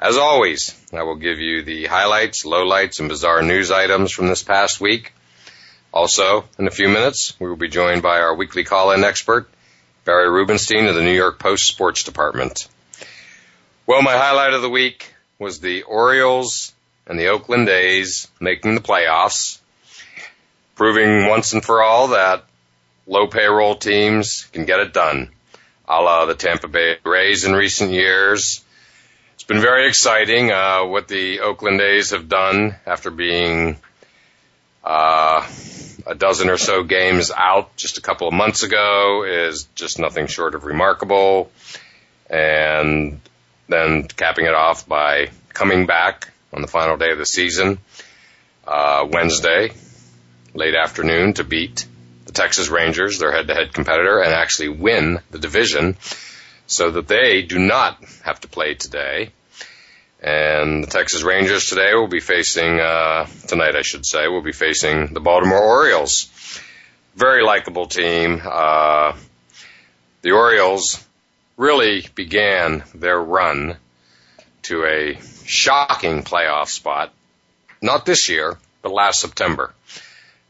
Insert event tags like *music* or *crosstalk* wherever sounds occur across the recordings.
As always, I will give you the highlights, lowlights, and bizarre news items from this past week. Also, in a few minutes, we will be joined by our weekly call-in expert, Barry Rubenstein of the New York Post Sports Department. Well, my highlight of the week was the Orioles and the Oakland A's making the playoffs, proving once and for all that low payroll teams can get it done, a la the Tampa Bay Rays in recent years, been very exciting uh, what the Oakland A's have done after being uh, a dozen or so games out just a couple of months ago is just nothing short of remarkable. And then capping it off by coming back on the final day of the season, uh, Wednesday, late afternoon, to beat the Texas Rangers, their head-to-head competitor, and actually win the division so that they do not have to play today. And the Texas Rangers today will be facing, uh, tonight I should say, will be facing the Baltimore Orioles. Very likable team. Uh, the Orioles really began their run to a shocking playoff spot, not this year, but last September.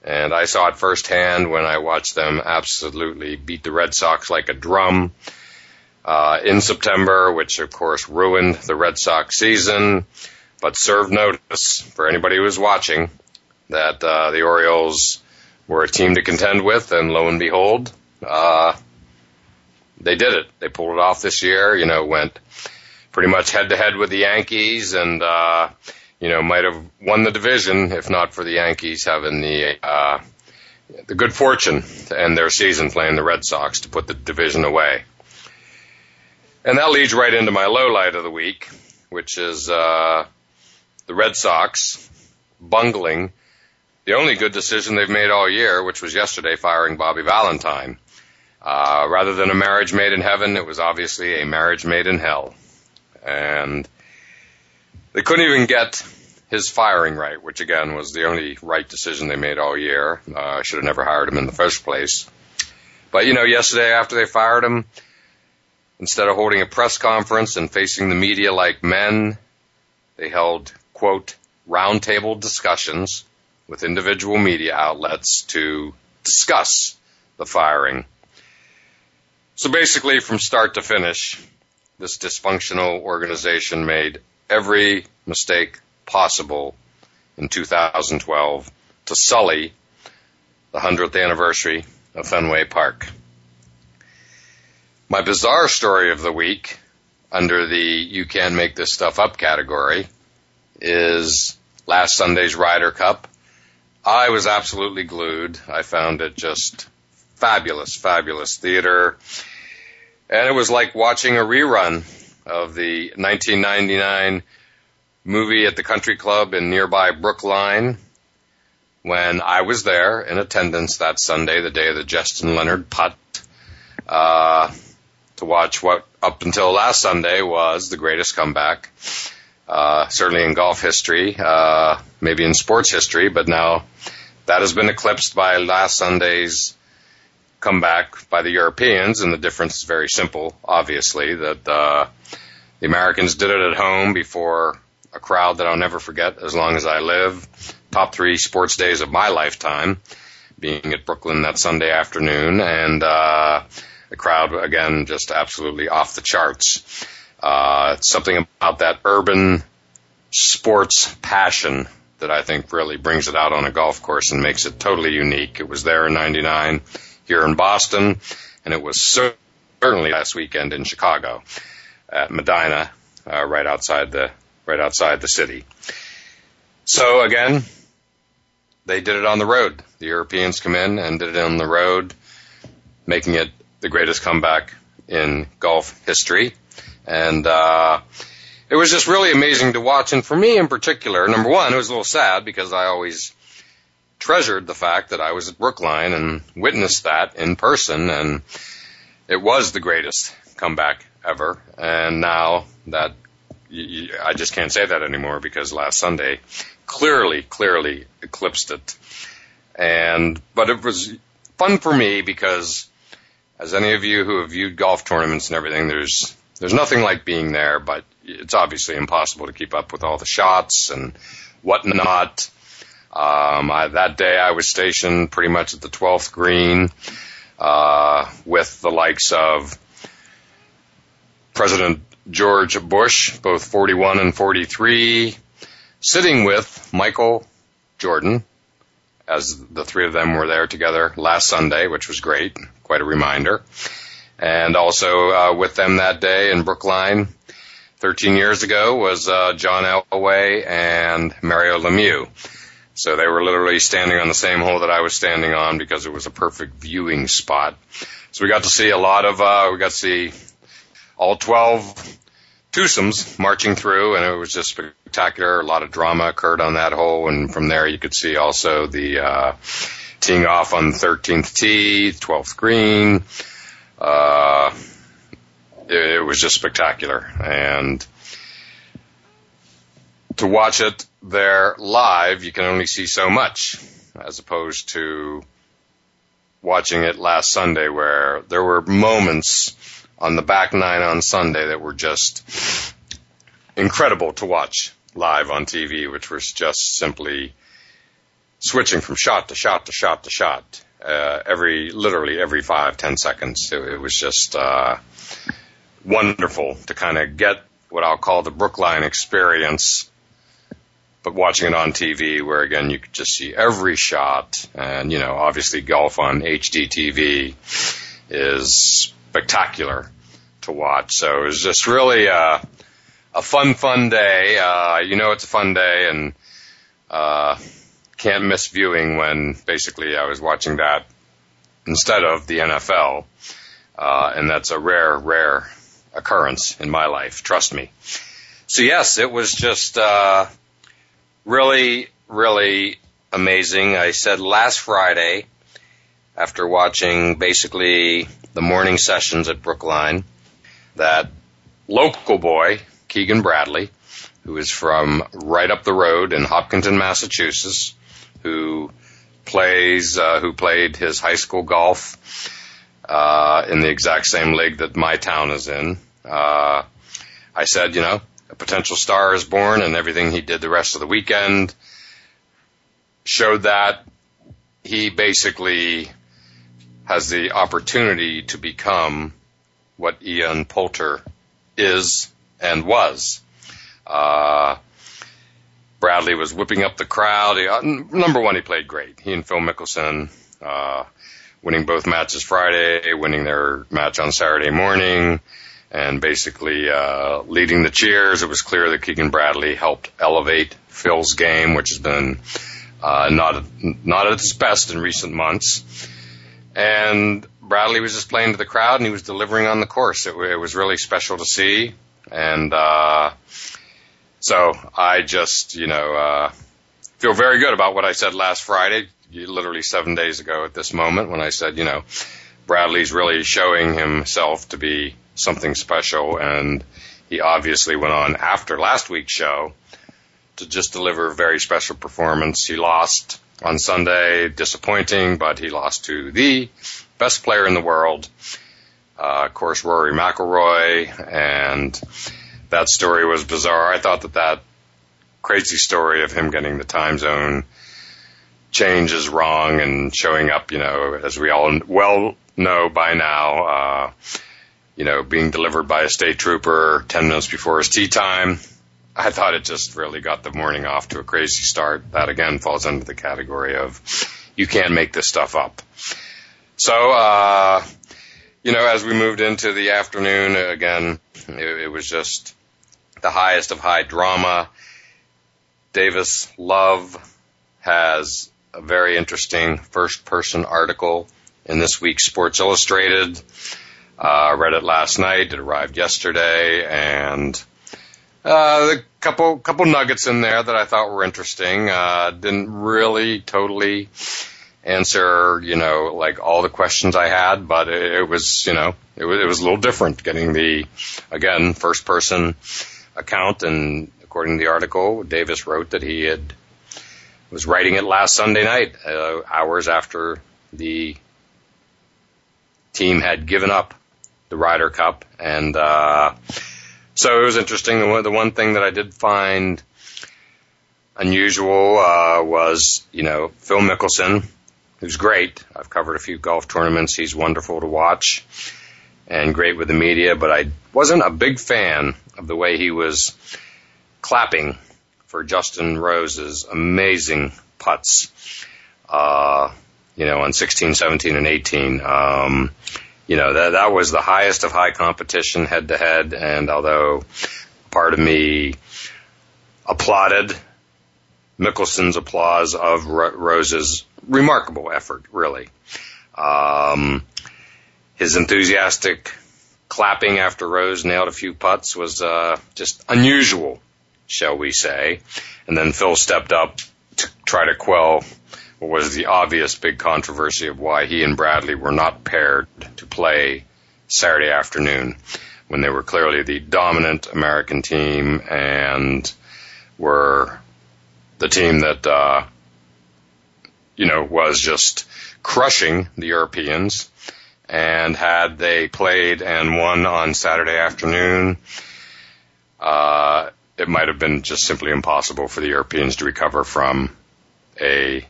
And I saw it firsthand when I watched them absolutely beat the Red Sox like a drum uh, in September, which of course ruined the Red Sox season, but served notice for anybody who was watching that uh, the Orioles were a team to contend with, and lo and behold, uh, they did it. They pulled it off this year. You know, went pretty much head to head with the Yankees, and uh, you know might have won the division if not for the Yankees having the uh, the good fortune to end their season playing the Red Sox to put the division away. And that leads right into my low light of the week, which is uh, the Red Sox bungling the only good decision they've made all year, which was yesterday firing Bobby Valentine. Uh, rather than a marriage made in heaven, it was obviously a marriage made in hell. And they couldn't even get his firing right, which again was the only right decision they made all year. Uh, should have never hired him in the first place. But you know, yesterday after they fired him, Instead of holding a press conference and facing the media like men, they held, quote, roundtable discussions with individual media outlets to discuss the firing. So basically, from start to finish, this dysfunctional organization made every mistake possible in 2012 to sully the 100th anniversary of Fenway Park. My bizarre story of the week under the you can make this stuff up category is last Sunday's Ryder Cup. I was absolutely glued. I found it just fabulous, fabulous theater. And it was like watching a rerun of the 1999 movie at the country club in nearby Brookline when I was there in attendance that Sunday, the day of the Justin Leonard putt, uh, to watch what up until last Sunday was the greatest comeback, uh, certainly in golf history, uh, maybe in sports history, but now that has been eclipsed by last Sunday's comeback by the Europeans, and the difference is very simple, obviously, that, uh, the Americans did it at home before a crowd that I'll never forget as long as I live. Top three sports days of my lifetime, being at Brookline that Sunday afternoon, and uh, the crowd again just absolutely off the charts. Uh, something about that urban sports passion that I think really brings it out on a golf course and makes it totally unique. It was there in '99 here in Boston, and it was certainly last weekend in Chicago at Medinah, uh, right outside the right outside the city. So again, they did it on the road. The Europeans come in and did it on the road, making it the greatest comeback in golf history. And uh, it was just really amazing to watch. And for me in particular, number one, it was a little sad because I always treasured the fact that I was at Brookline and witnessed that in person, and it was the greatest comeback ever. And now that I just can't say that anymore because last Sunday clearly, clearly eclipsed it. And, but it was fun for me because as any of you who have viewed golf tournaments and everything, there's, there's nothing like being there, but it's obviously impossible to keep up with all the shots and whatnot. Um, I, that day I was stationed pretty much at the 12th green, uh, with the likes of President George Bush, both 41 and 43, sitting with Michael Jordan, as the three of them were there together last Sunday, which was great, quite a reminder. And also uh, with them that day in Brookline, 13 years ago, was uh, John Elway and Mario Lemieux. So they were literally standing on the same hole that I was standing on because it was a perfect viewing spot. So we got to see a lot of, uh, we got to see all 12 twosomes marching through, and it was just spectacular. A lot of drama occurred on that hole, and from there you could see also the uh, teeing off on the 13th tee, 12th green. Uh, it, it was just spectacular, and to watch it there live, you can only see so much, as opposed to watching it last Sunday, where there were moments on the back nine on Sunday that were just incredible to watch live on TV, which was just simply switching from shot to shot to shot to shot uh, every literally every five ten seconds. It, it was just uh, wonderful to kind of get what I'll call the Brookline experience. But watching it on TV, where again you could just see every shot, and you know, obviously golf on HD TV is spectacular to watch. So it was just really a, a fun, fun day. Uh, you know, it's a fun day and, uh, can't miss viewing when basically I was watching that instead of the NFL. Uh, and that's a rare, rare occurrence in my life. Trust me. So yes, it was just, uh, really, really amazing. I said last Friday, after watching basically the morning sessions at Brookline that local boy, Keegan Bradley, who is from right up the road in Hopkinton, Massachusetts, who plays, uh, who played his high school golf, uh, in the exact same league that my town is in. Uh, I said, you know, a potential star is born and everything he did the rest of the weekend showed that he basically has the opportunity to become what Ian Poulter is and was. Uh, Bradley was whipping up the crowd. He, uh, number one, he played great. He and Phil Mickelson, uh, winning both matches Friday, winning their match on Saturday morning, and basically uh, leading the cheers. It was clear that Keegan Bradley helped elevate Phil's game, which has been uh, not not at its best in recent months and Bradley was just playing to the crowd and he was delivering on the course. It, it was really special to see. And, uh, so I just, you know, uh, feel very good about what I said last Friday, literally seven days ago at this moment, when I said, you know, Bradley's really showing himself to be something special, and he obviously went on after last week's show to just deliver a very special performance. He lost on Sunday, disappointing, but he lost to the best player in the world. Uh, of course, Rory McIlroy, and that story was bizarre. I thought that that crazy story of him getting the time zone change is wrong and showing up, you know, as we all well know by now, uh, you know, being delivered by a state trooper 10 minutes before his tee time. I thought it just really got the morning off to a crazy start. That again falls under the category of you can't make this stuff up. So, uh, you know, as we moved into the afternoon, again, it, it was just the highest of high drama. Davis Love has a very interesting first person article in this week's Sports Illustrated. Uh, I read it last night. It arrived yesterday and uh, a couple couple nuggets in there that I thought were interesting. Uh, didn't really totally answer, you know, like all the questions I had, but it, it was, you know, it was it was a little different getting the again first person account. And according to the article, Davis wrote that he had was writing it last Sunday night, uh, hours after the team had given up the Ryder Cup, and uh, so it was interesting. The one, thing that I did find unusual uh, was, you know, Phil Mickelson, who's great. I've covered a few golf tournaments. He's wonderful to watch and great with the media, but I wasn't a big fan of the way he was clapping for Justin Rose's amazing putts. Uh, you know, on 16, 17, and 18. Um, you know, that, that was the highest of high competition head to head. And although part of me applauded Mickelson's applause of Rose's remarkable effort, really. Um, his enthusiastic clapping after Rose nailed a few putts was uh, just unusual, shall we say. And then Phil stepped up to try to quell what was the obvious big controversy of why he and Bradley were not paired to play Saturday afternoon when they were clearly the dominant American team and were the team that, uh, you know, was just crushing the Europeans. And had they played and won on Saturday afternoon, uh, it might have been just simply impossible for the Europeans to recover from a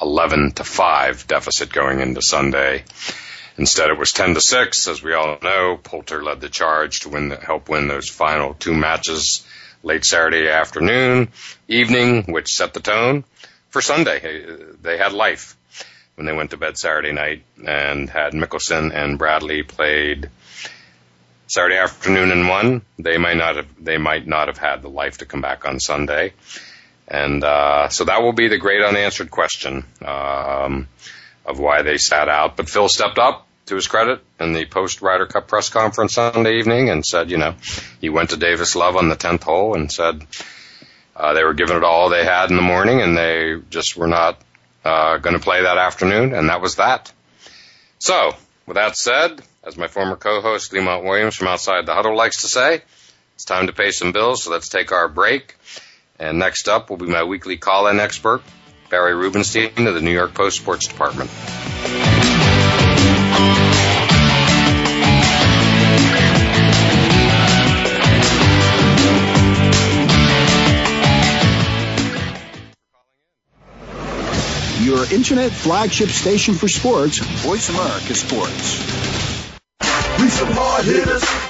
11 to 5 deficit going into Sunday. Instead, it was 10 to 6. As we all know, Poulter led the charge to win, help win those final two matches late Saturday afternoon, evening, which set the tone for Sunday. They had life when they went to bed Saturday night and had Mickelson and Bradley played Saturday afternoon and won. They might not have, they might not have had the life to come back on Sunday. And uh, so that will be the great unanswered question um, of why they sat out. But Phil stepped up to his credit in the post Ryder Cup press conference Sunday evening and said, you know, he went to Davis Love on the 10th hole and said uh, they were giving it all they had in the morning and they just were not uh, going to play that afternoon. And that was that. So with that said, as my former co-host Lemont Williams from Outside the Huddle likes to say, it's time to pay some bills. So let's take our break. And next up will be my weekly call-in expert, Barry Rubenstein of the New York Post Sports Department. Your internet flagship station for sports, Voice America Sports. We some hard hitters.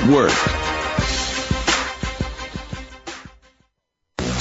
Network.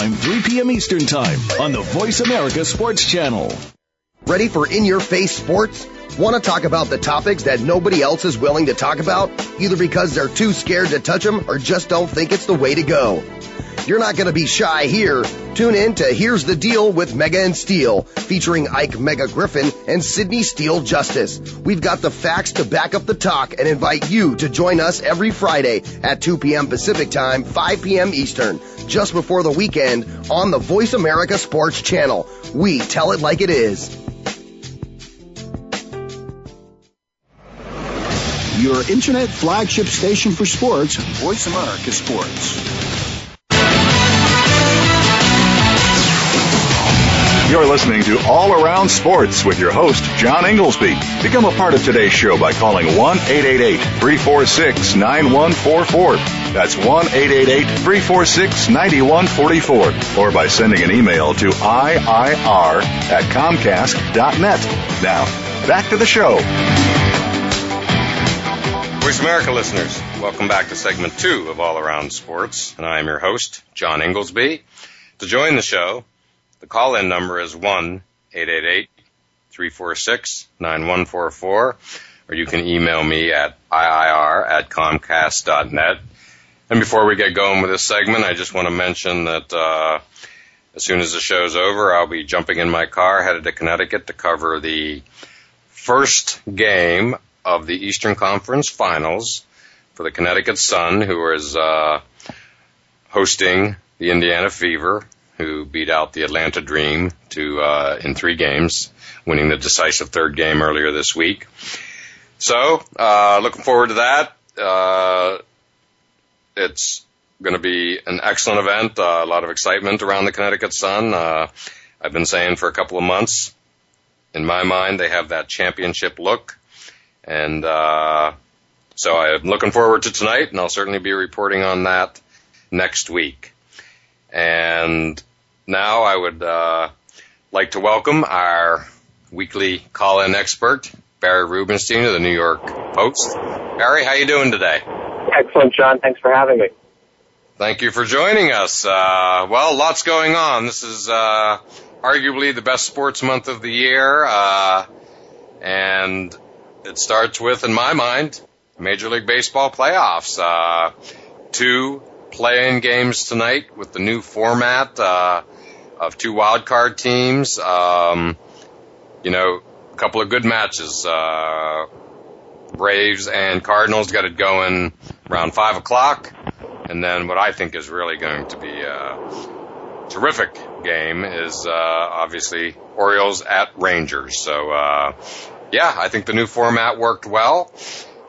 3 p.m. Eastern Time on the Voice America Sports Channel. Ready for in your face sports? Want to talk about the topics that nobody else is willing to talk about, either because they're too scared to touch them or just don't think it's the way to go? You're not going to be shy here. Tune in to Here's the Deal with Mega and Steel, featuring Ike Mega Griffin and Sydney Steele Justice. We've got the facts to back up the talk and invite you to join us every Friday at 2 p.m. Pacific Time, 5 p.m. Eastern, just before the weekend on the Voice America Sports Channel. We tell it like it is. Your internet flagship station for sports, Voice America Sports. You're listening to All Around Sports with your host, John Ingoldsby. Become a part of today's show by calling 1-888-346-9144. That's 1-888-346-9144. Or by sending an email to IIR at Comcast.net. Now, back to the show. Voice America listeners, welcome back to segment two of All Around Sports, and I am your host, John Ingoldsby. To join the show, the call in number is 1 888 346 9144, or you can email me at IIR at Comcast.net. And before we get going with this segment, I just want to mention that uh, as soon as the show's over, I'll be jumping in my car headed to Connecticut to cover the first game of the Eastern Conference Finals for the Connecticut Sun, who is uh, hosting the Indiana Fever who beat out the Atlanta Dream to uh, in three games, winning the decisive third game earlier this week. So, uh, looking forward to that. Uh, it's going to be an excellent event. Uh, a lot of excitement around the Connecticut Sun. Uh, I've been saying for a couple of months. In my mind, they have that championship look, and uh, so I'm looking forward to tonight, and I'll certainly be reporting on that next week. And now I would uh, like to welcome our weekly call-in expert, Barry Rubenstein of the New York Post. Barry, how you doing today? Excellent, John. Thanks for having me. Thank you for joining us. Uh, well, lots going on. This is uh, arguably the best sports month of the year, uh, and it starts with, in my mind, Major League Baseball playoffs. Uh, two play-in games tonight with the new format uh, of two wild card teams. Um, you know, a couple of good matches. Uh, Braves and Cardinals got it going around five o'clock, and then what I think is really going to be a terrific game is uh, obviously Orioles at Rangers. So uh, yeah, I think the new format worked well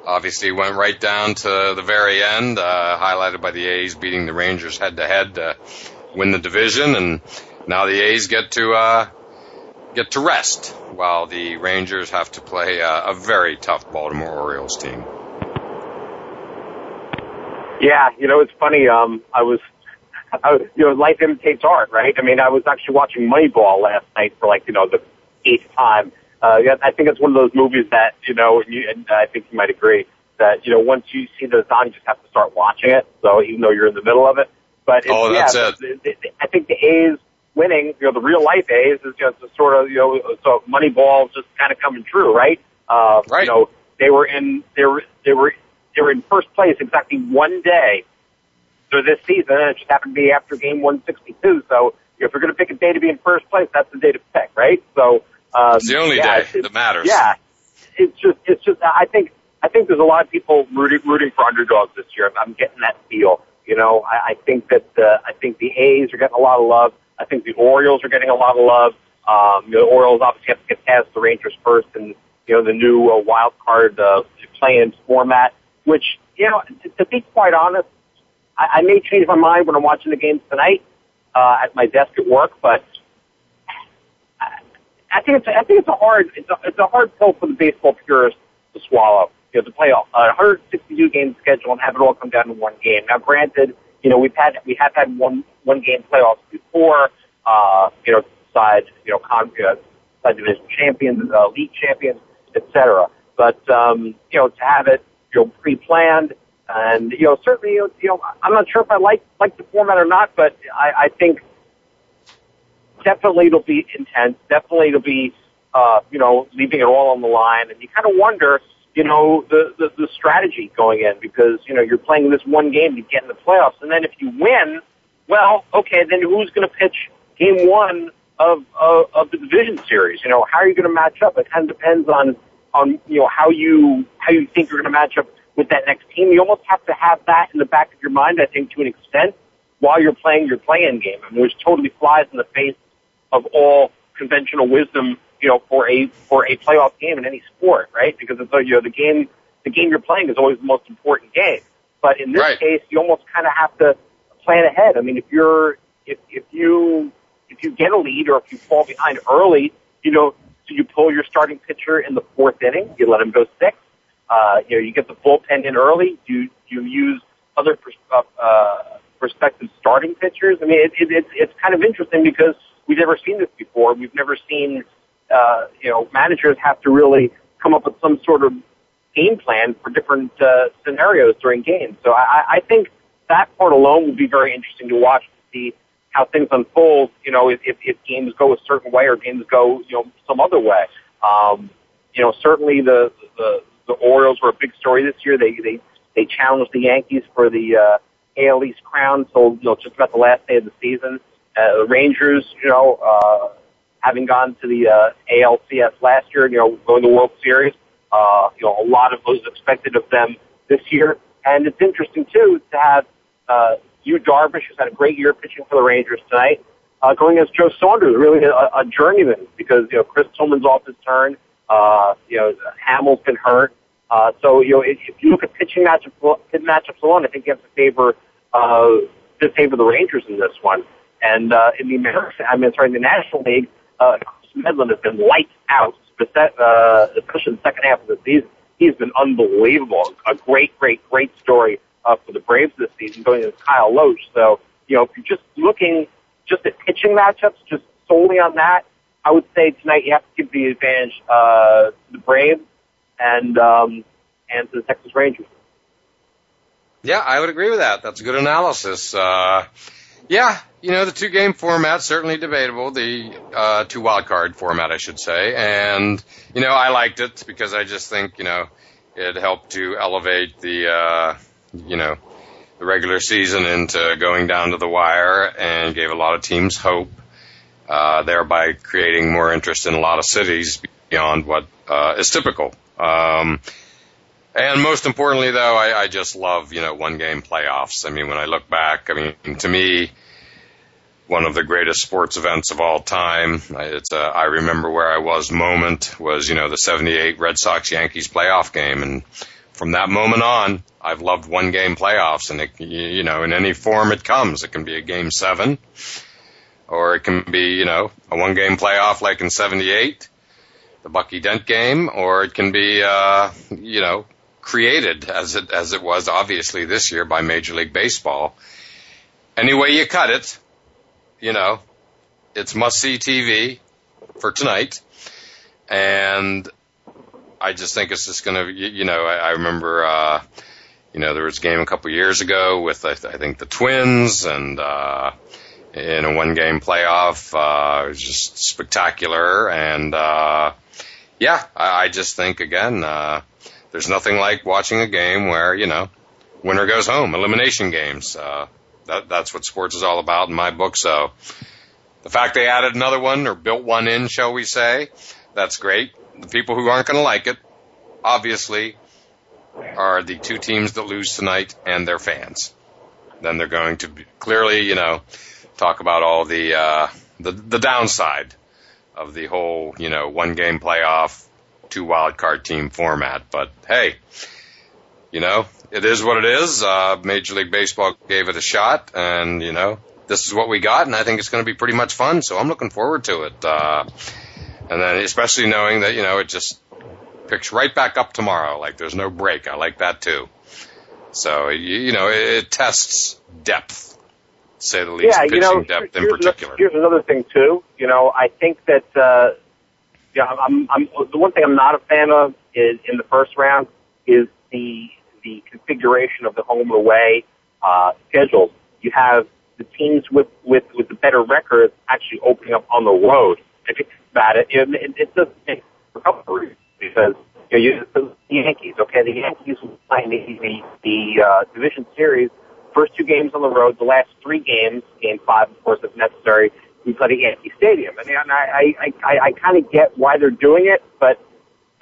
obviously went right down to the very end, uh, highlighted by the A's beating the Rangers head to head to win the division, and now the A's get to uh, get to rest while the Rangers have to play uh, a very tough Baltimore Orioles team. Yeah, you know it's funny. Um, I was, I, you know, life imitates art, right? I mean, I was actually watching Moneyball last night for like you know the eighth time uh, yeah, I think it's one of those movies that you know, and, you, and I think you might agree that you know once you see that it's on, you just have to start watching it. So even though you're in the middle of it, but it's, oh, that's yeah, it. The, the, the, I think the A's winning, you know, the real life A's is just a sort of you know, so Moneyball just kind of coming true, right? Uh, right. You know, they were in they were they were they were in first place exactly one day for this season, and it just happened to be after game 162. So if you're going to pick a day to be in first place, that's the day to pick, right? So um, it's the only yeah, day that matters. Yeah, it's just, it's just. I think, I think there's a lot of people rooting, rooting for underdogs this year. I'm getting that feel. You know, I, I think that the, I think the A's are getting a lot of love. I think the Orioles are getting a lot of love. Um, the Orioles obviously have to get past the Rangers first, and you know the new uh, wild card uh, play-in format. Which you know, to, to be quite honest, I, I may change my mind when I'm watching the games tonight. uh, at my desk at work, but think it's I think it's a hard it's a, it's a hard pill for the baseball purists to swallow. You know, to play a 162 game schedule and have it all come down to one game. Now, granted, you know we've had we have had one one game playoffs before. Uh, you know, side you know con uh, side division champions, uh, league champions, etc. But um, you know, to have it you know pre-planned and you know certainly you know I'm not sure if I like like the format or not, but I, I think definitely it'll be intense. Definitely it'll be, uh, you know, leaving it all on the line. And you kind of wonder, you know, the, the, the strategy going in because, you know, you're playing this one game to get in the playoffs. And then if you win, well, okay, then who's going to pitch game one of, of, of the division series? You know, how are you going to match up? It kind of depends on, on, you know, how you, how you think you're going to match up with that next team. You almost have to have that in the back of your mind, I think, to an extent while you're playing your play-in game, I mean, which totally flies in the face of all conventional wisdom, you know, for a for a playoff game in any sport, right? Because it's you know the game the game you're playing is always the most important game. But in this right. case, you almost kind of have to plan ahead. I mean, if you're if if you if you get a lead or if you fall behind early, you know, so you pull your starting pitcher in the fourth inning, you let him go six. Uh, you know, you get the bullpen in early. Do you you use other pers- uh, uh, prospective starting pitchers. I mean, it, it, it's it's kind of interesting because we've never seen this before. We've never seen, uh, you know, managers have to really come up with some sort of game plan for different uh, scenarios during games. So I, I think that part alone would be very interesting to watch to see how things unfold. You know, if, if, if games go a certain way or games go, you know, some other way. Um, you know, certainly the, the the Orioles were a big story this year. They they they challenged the Yankees for the uh, AL East crown. So you know, just about the last day of the season. Uh, the Rangers, you know, uh, having gone to the uh, ALCS last year, you know, going to World Series, uh, you know, a lot of was expected of them this year. And it's interesting too to have uh, Yu Darvish, who's had a great year pitching for the Rangers tonight, uh, going against Joe Saunders, really a, a journeyman because you know Chris Tillman's off his turn. Uh, you know, Hammel's been hurt. Uh, so you know, if, if you look at pitching matchups, matchups alone, I think you have to favor uh, to favor the Rangers in this one. And uh, in the American, I mean, sorry, in the National League, uh, Medlen has been lights out, uh, especially in the second half of the season. He's been unbelievable. A great, great, great story uh, for the Braves this season, going against Kyle Lohse. So, you know, if you're just looking just at pitching matchups, just solely on that, I would say tonight you have to give the advantage uh, to the Braves and um, and to the Texas Rangers. Yeah, I would agree with that. That's a good analysis. Uh, yeah, you know, the two game format certainly debatable. The uh, two wild card format, I should say, and you know, I liked it because I just think you know it helped to elevate the uh, you know the regular season into going down to the wire and gave a lot of teams hope, uh, thereby creating more interest in a lot of cities beyond what uh, is typical. Um, and most importantly, though, I, I just love, you know, one game playoffs. I mean, when I look back, I mean, to me, one of the greatest sports events of all time. It's a I remember where I was moment was, you know, the 78 Red Sox Yankees playoff game. And from that moment on, I've loved one game playoffs and it, you know, in any form it comes. It can be a game seven or it can be, you know, a one game playoff like in 78, the Bucky Dent game, or it can be, uh, you know, created as it as it was obviously this year by Major League Baseball. Any way you cut it, you know, it's must see TV for tonight, and I just think it's just going to, you know, I, I remember, uh, you know, there was a game a couple years ago with I, I think the Twins and. uh in a one game playoff. Uh, it was just spectacular. And, uh, yeah, I, I just think again, uh, there's nothing like watching a game where, you know, winner goes home, elimination games. Uh, that, that's what sports is all about in my book. So the fact they added another one or built one in, shall we say, that's great. The people who aren't going to like it, obviously, are the two teams that lose tonight and their fans. Then they're going to be, clearly, you know, talk about all the, uh, the, the downside of the whole, you know, one game playoff, two wild card team format. But hey, you know, it is what it is. Uh, Major League Baseball gave it a shot, and you know, this is what we got, and I think it's going to be pretty much fun. So I'm looking forward to it. Uh, and then especially knowing that you know it just picks right back up tomorrow. Like there's no break. I like that too. So you, you know it, it tests depth, say the least. Yeah, pitching you know, depth in particular. Here's another thing too. You know, I think that uh, yeah, I'm, I'm the one thing I'm not a fan of is in the first round is the the configuration of the home and away uh, schedules. You have the teams with with with the better records actually opening up on the road. If you think about it, it, it, it doesn't make a couple reasons because you know, you, the Yankees. Okay, the Yankees will play the the, the uh, division series. First two games on the road, the last three games, game five, of course, if necessary, we play at Yankee Stadium. And I, I, I, I kind of get why they're doing it, but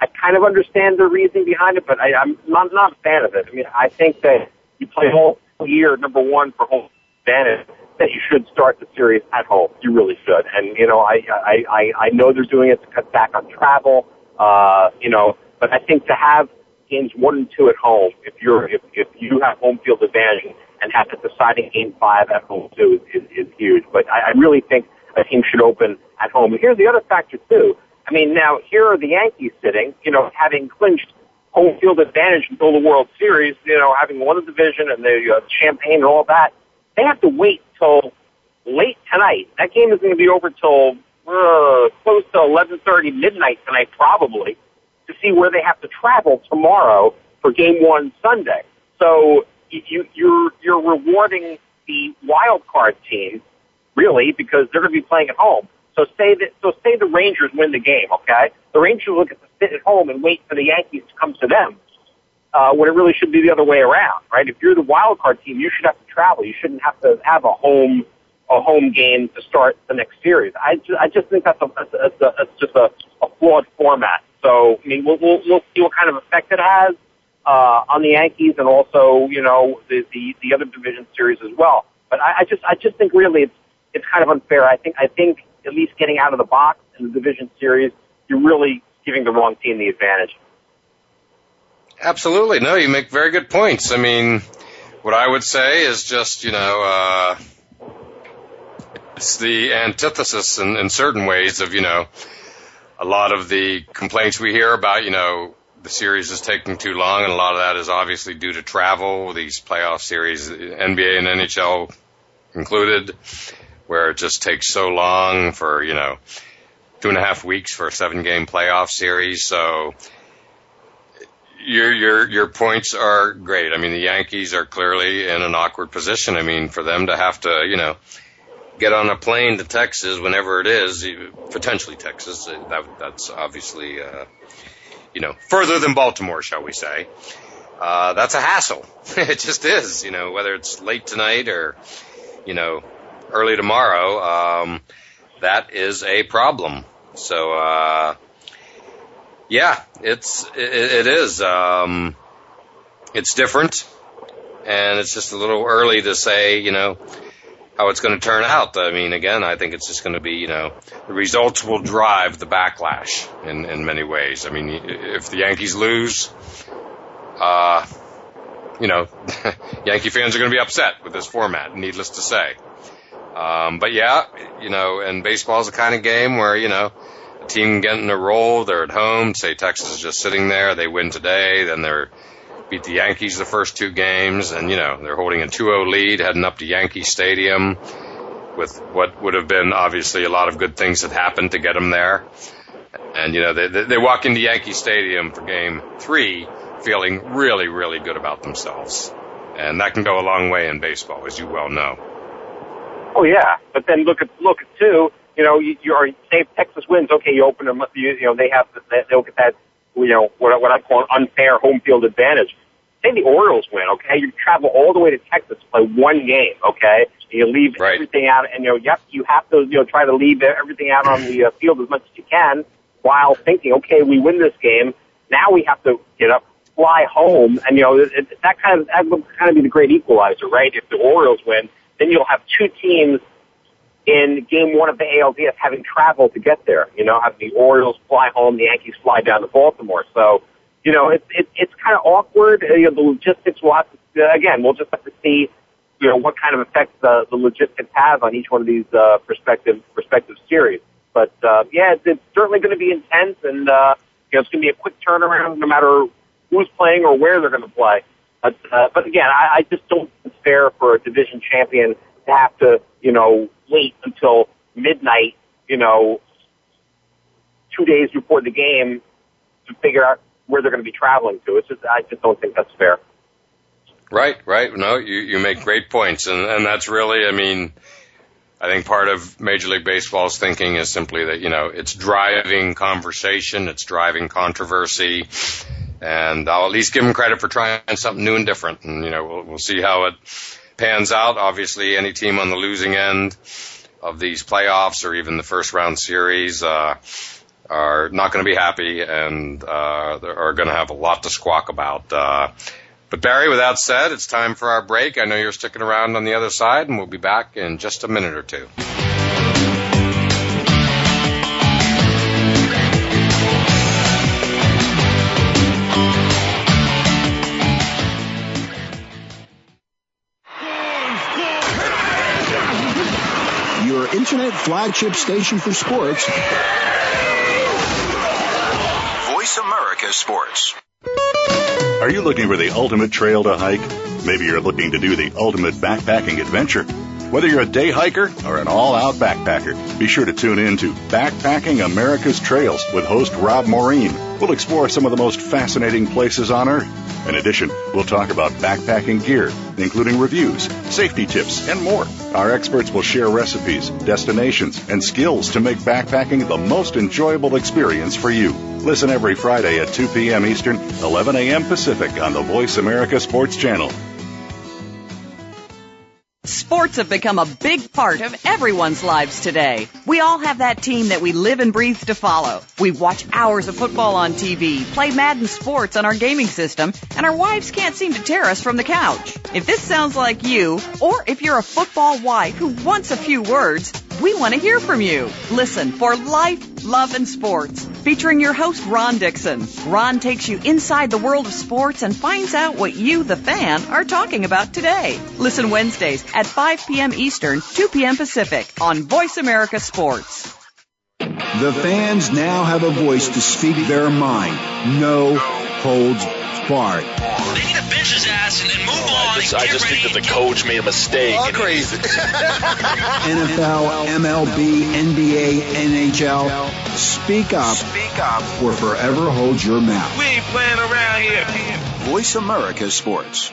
I kind of understand the reasoning behind it, but I, I'm not, not a fan of it. I mean, I think that you play whole year, number one, for home advantage, that you should start the series at home. You really should. And, you know, I, I, I, I know they're doing it to cut back on travel, uh, you know, but I think to have games one and two at home, if you're, if, if you have home field advantage and have the deciding game five at home too is, is, is huge. But I, I really think a team should open at home. And here's the other factor too. I mean, now here are the Yankees sitting, you know, having clinched home field advantage until the World Series, you know, having won the division and the uh, champagne and all that. They have to wait till late tonight. That game is going to be over till uh, close to 11:30 midnight tonight, probably, to see where they have to travel tomorrow for Game One Sunday. So you, you're you're rewarding the wild card team really because they're going to be playing at home. So say that so say the Rangers win the game, okay? The Rangers look at the sit at home and wait for the Yankees to come to them. Uh, when it really should be the other way around, right? If you're the wild card team, you should have to travel. You shouldn't have to have a home a home game to start the next series. I just, I just think that's a, that's a, that's just a, a flawed format. So I mean, we'll, we'll we'll see what kind of effect it has uh, on the Yankees and also you know the the, the other division series as well. But I, I just I just think really it's it's kind of unfair. I think I think at least getting out of the box in the division series, you're really giving the wrong team the advantage. Absolutely. No, you make very good points. I mean, what I would say is just, you know, uh, it's the antithesis in, in certain ways of, you know, a lot of the complaints we hear about, you know, the series is taking too long, and a lot of that is obviously due to travel, these playoff series, NBA and NHL included, where it just takes so long for, you know, two and a half weeks for a seven game playoff series. So your, your, your points are great. I mean, the Yankees are clearly in an awkward position. I mean, for them to have to, you know, get on a plane to Texas whenever it is, potentially Texas, that, that's obviously, uh, you know, further than Baltimore, shall we say. Uh, that's a hassle. *laughs* it just is, you know, whether it's late tonight or, you know, early tomorrow, um, that is a problem. So, uh, yeah, it's, it, it is, um, it's different and it's just a little early to say, you know, how it's going to turn out. I mean, again, I think it's just going to be, you know, the results will drive the backlash in, in many ways. I mean, if the Yankees lose, uh, you know, *laughs* Yankee fans are going to be upset with this format, needless to say. Um, but yeah, you know, and baseball is the kind of game where, you know, a team getting a roll, they're at home, say Texas is just sitting there, they win today, then they're beat the Yankees the first two games, and you know they're holding a 2-0 lead, heading up to Yankee Stadium, with what would have been obviously a lot of good things that happened to get them there. And you know they they walk into Yankee Stadium for Game Three feeling really really good about themselves, and that can go a long way in baseball, as you well know. Oh yeah, but then look at look at two. You know, you, you are say Texas wins, okay, you open them. You, you know, they have they'll get that you know, what, what I call an unfair home field advantage. Say the Orioles win, okay? You travel all the way to Texas to play one game, okay? You leave right. everything out, and you know, yep, you have to, you know, try to leave everything out on the uh, field as much as you can, while thinking, okay, we win this game. Now we have to get up, fly home, and you know, it, it, that kind of that would kind of be the great equalizer, right? If the Orioles win, then you'll have two teams in game one of the ALDS having traveled to get there. You know, have the Orioles fly home, the Yankees fly down to Baltimore. So, you know, it's it, it's kind of awkward. You know, the logistics will have to, again, we'll just have to see you know, what kind of effect the, the logistics have on each one of these uh, prospective prospective series. But uh, yeah, it's, it's certainly going to be intense, and uh, you know, it's going to be a quick turnaround, no matter who's playing or where they're going to play. But uh, but again, I, I just don't think it's fair for a division champion to have to you know wait until midnight, you know, two days before the game to figure out where they're going to be traveling to. It's just I just don't think that's fair. Right, right. No, you, you make great points. And, and that's really, I mean, I think part of Major League Baseball's thinking is simply that, you know, it's driving conversation, it's driving controversy, and I'll at least give them credit for trying something new and different. And, you know, we'll, we'll see how it pans out. Obviously, any team on the losing end of these playoffs or even the first round series, uh, are not going to be happy and, uh, are going to have a lot to squawk about. Uh, but Barry, with that said, it's time for our break. I know you're sticking around on the other side, and we'll be back in just a minute or two. Flagship station for sports. Voice America Sports. Are you looking for the ultimate trail to hike? Maybe you're looking to do the ultimate backpacking adventure. Whether you're a day hiker or an all out backpacker, be sure to tune in to Backpacking America's Trails with host Rob Maureen. We'll explore some of the most fascinating places on Earth. In addition, we'll talk about backpacking gear, including reviews, safety tips, and more. Our experts will share recipes, destinations, and skills to make backpacking the most enjoyable experience for you. Listen every Friday at 2 p.m. Eastern, 11 a.m. Pacific on the Voice America Sports Channel. Sports have become a big part of everyone's lives today. We all have that team that we live and breathe to follow. We watch hours of football on TV, play Madden Sports on our gaming system, and our wives can't seem to tear us from the couch. If this sounds like you, or if you're a football wife who wants a few words, we want to hear from you. Listen for Life, Love, and Sports, featuring your host, Ron Dixon. Ron takes you inside the world of sports and finds out what you, the fan, are talking about today. Listen Wednesdays at 5 p.m. Eastern, 2 p.m. Pacific on Voice America Sports. The fans now have a voice to speak their mind. No holds barred. They need to bench his ass and, and move on. I just, I just think that the coach made a mistake. All crazy. *laughs* NFL, MLB, NBA, NHL. Speak up. Speak up. Or forever hold your mouth. We ain't playing around here. Voice America Sports.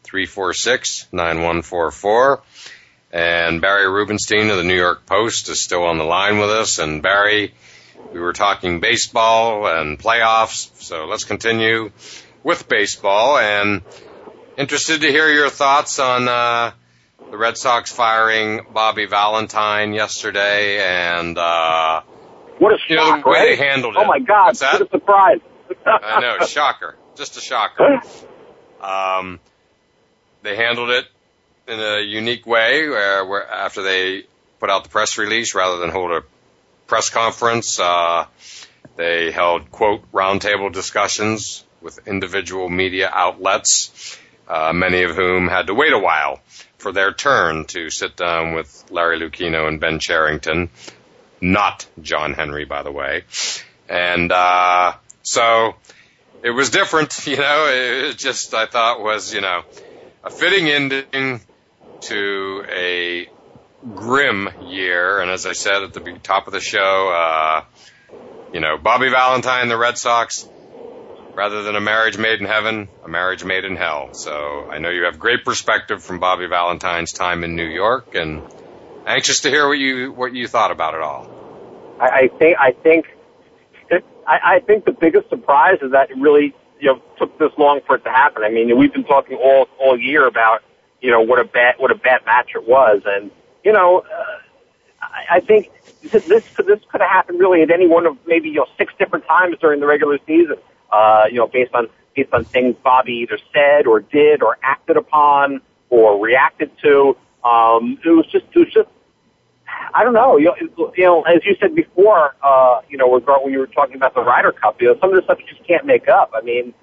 1-888-346-9144. And Barry Rubenstein of the New York Post is still on the line with us. And Barry, we were talking baseball and playoffs, so let's continue with baseball. And interested to hear your thoughts on uh, the Red Sox firing Bobby Valentine yesterday and uh, What a you know, shock, the way right? they handled it. Oh my God! What a surprise! I know, *laughs* shocker, just a shocker. *laughs* Um, they handled it in a unique way, where, where after they put out the press release, rather than hold a press conference, uh, they held quote roundtable discussions with individual media outlets, uh, many of whom had to wait a while for their turn to sit down with Larry Lucchino and Ben Cherington, not John Henry, by the way, and uh, so it was different, *laughs* you know. It just I thought was you know a fitting ending to a grim year, and as I said at the top of the show, uh, you know Bobby Valentine, the Red Sox, rather than a marriage made in heaven, a marriage made in hell. So I know you have great perspective from Bobby Valentine's time in New York, and anxious to hear what you what you thought about it all. I, I think I think I, I think the biggest surprise is that it really you know took this long for it to happen. I mean, we've been talking all all year about you know what a bad what a bad match it was, and you know, uh, I, I think this this could have happened really at any one of maybe you know six different times during the regular season. Uh, you know, based on based on things Bobby either said or did or acted upon or reacted to. Um, it was just it was just I don't know. You know, as you said before, uh, you know, when you were talking about the Ryder Cup, you know, some of the stuff you just can't make up. I mean,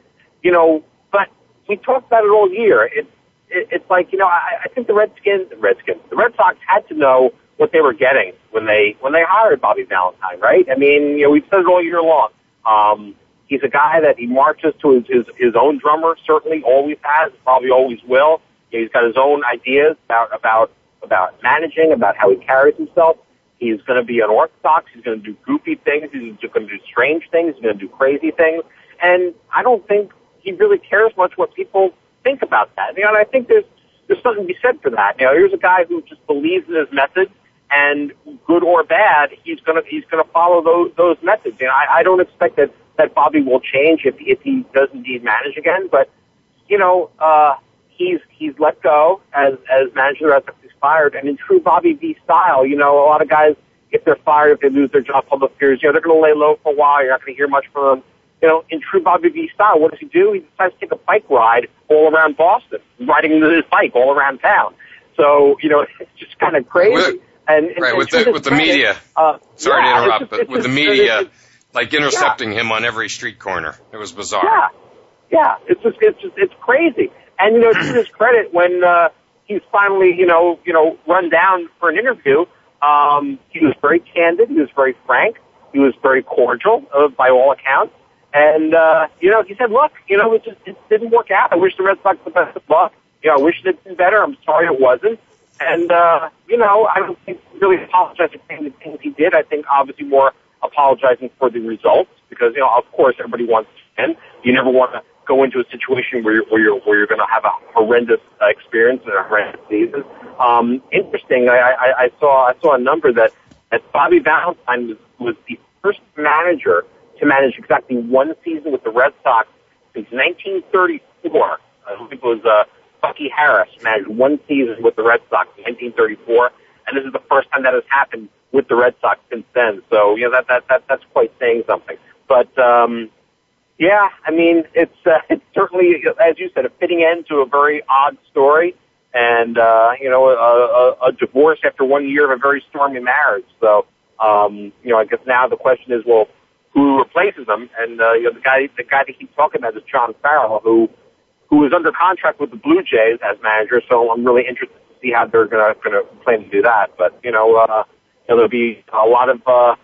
you know, but we talked about it all year. It, it it's like you know, I, I think the Redskins, the Redskins, the Red Sox had to know what they were getting when they when they hired Bobby Valentine, right? I mean, you know, we've said it all year long. Um, he's a guy that he marches to his his, his own drummer. Certainly, always has, probably always will. You know, he's got his own ideas about about about managing, about how he carries himself. He's going to be unorthodox. He's going to do goofy things. He's going to do strange things. He's going to do crazy things. And I don't think he really cares much what people think about that. You know, and I think there's there's something to be said for that. You know, here's a guy who just believes in his method, and good or bad, he's gonna he's gonna follow those those methods. You know, I, I don't expect that that Bobby will change if if he does indeed manage again, but you know, uh, he's he's let go as as manager of the Red Sox. He's fired, and in true Bobby V style, you know, a lot of guys if they're fired, if they lose their job, public figures, you know, they're going to lay low for a while. You're not going to hear much from them. You know, in true Bobby V style, what does he do? He decides to take a bike ride all around Boston, riding his bike all around town. So, you know, *laughs* it's just kind of crazy. With, and, and right, and with the with the credit, media. Uh, Sorry yeah, to it's interrupt, just- but it's with the media, it's- like intercepting him on every street corner, it was bizarre. Yeah, yeah. It's just it's just it's crazy. And you know, to his credit, when uh, he's finally you know you know run down for an interview, um, he was very candid. He was very frank. He was very cordial, uh, by all accounts. And uh, you know, he said, "Look, you know, it just it didn't work out. I wish the Red Sox the best of luck. You know, I wish it had been better. I'm sorry it wasn't." And uh, you know, I don't think really apologized for the things he did. I think obviously more apologizing for the results because you know, of course, everybody wants to win. You never want to go into a situation where you're where you're where you're going to have a horrendous uh, experience and a horrendous season. Um, interesting. I, I, I saw I saw a number that that Bobby Valentine was was the first manager to manage exactly one season with the Red Sox since 1934. I think it was uh, Bucky Harris managed one season with the Red Sox in 1934, and this is the first time that has happened with the Red Sox since then. So you know that that, that that's quite saying something. But um, yeah, I mean it's uh, *laughs* it's certainly as you said a fitting end to a very odd story, and uh, you know a, a, a divorce after one year of a very stormy marriage. So um, you know I guess now the question is well who replaces him? And uh, you know the guy the guy that keeps talking about is John Farrell who who is under contract with the Blue Jays as manager. So I'm really interested to see how they're gonna gonna plan to do that. But you know, uh, you know there'll be a lot of uh,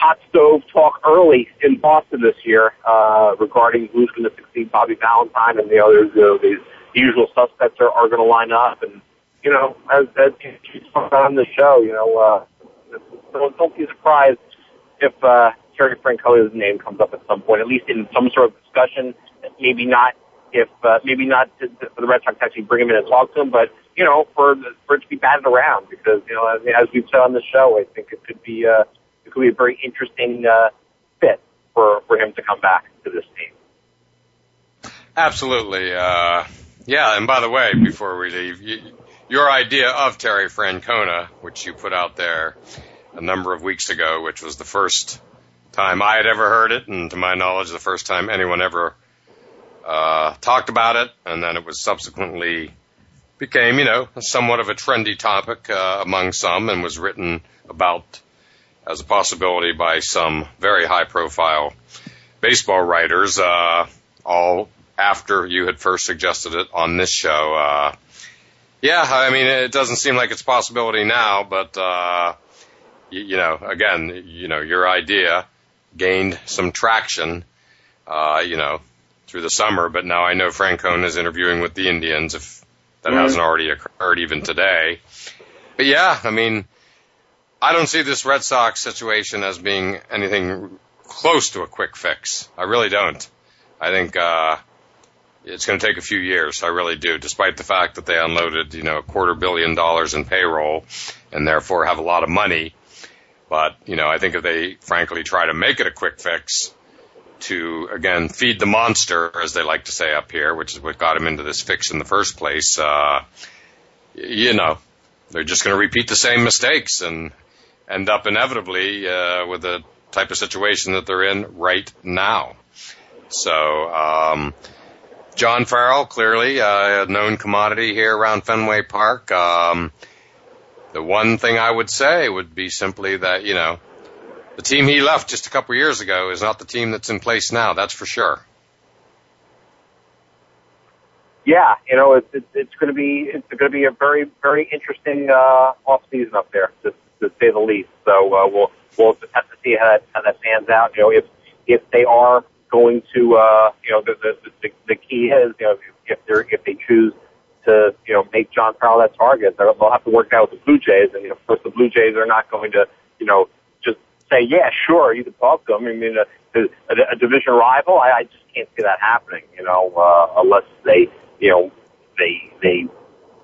hot stove talk early in Boston this year uh, regarding who's going to succeed Bobby Valentine and the others. You know, the usual suspects are, are going to line up. And you know, as as talked on the show, you know, uh, don't, don't be surprised if uh, Terry Francona's name comes up at some point, at least in some sort of discussion. Maybe not if uh, maybe not to, to, for the Red Sox to actually bring him in and talk to him, but you know, for for it to be batted around because you know, as, as we've said on the show, I think it could be uh, it could be a very interesting uh, fit for for him to come back to this team. Absolutely. Uh, yeah, and by the way, before we leave, you, your idea of Terry Francona, which you put out there a number of weeks ago, which was the first time I had ever heard it, and to my knowledge, the first time anyone ever uh, talked about it, and then it was subsequently became, you know, somewhat of a trendy topic uh, among some, and was written about as a possibility by some very high-profile baseball writers, uh, all after you had first suggested it on this show. Uh, yeah, I mean, it doesn't seem like it's a possibility now, but uh, you, you know, again, you know, your idea gained some traction, uh, you know, through the summer, but now I know Francona is interviewing with the Indians, if that Mhm. hasn't already occurred even today. But yeah, I mean, I don't see this Red Sox situation as being anything close to a quick fix. I really don't. I think, uh, it's going to take a few years. I really do, despite the fact that they unloaded, you know, a quarter billion dollars in payroll and therefore have a lot of money. But, you know, I think if they frankly try to make it a quick fix, to again feed the monster, as they like to say up here, which is what got them into this fix in the first place. Uh, you know, they're just going to repeat the same mistakes and end up inevitably uh, with the type of situation that they're in right now. So, um, John Farrell, clearly uh, a known commodity here around Fenway Park. Um, the one thing I would say would be simply that, you know, the team he left just a couple years ago is not the team that's in place now. That's for sure. Yeah, you know, it's it's, it's going to be it's going to be a very very interesting uh, off season up there, to say the least. So uh, we'll we'll just have to see how that how that pans out. You know, if if they are going to, uh, you know, the the the, the key is, you know, if they're if they choose to, you know, make John Farrell that target, they'll, they'll have to work out with the Blue Jays, and you know, of course the Blue Jays are not going to, you know, just say, yeah, sure, you can talk to them. I mean, a, a, a division rival, I, I just can't see that happening, you know, uh, unless they, you know, they they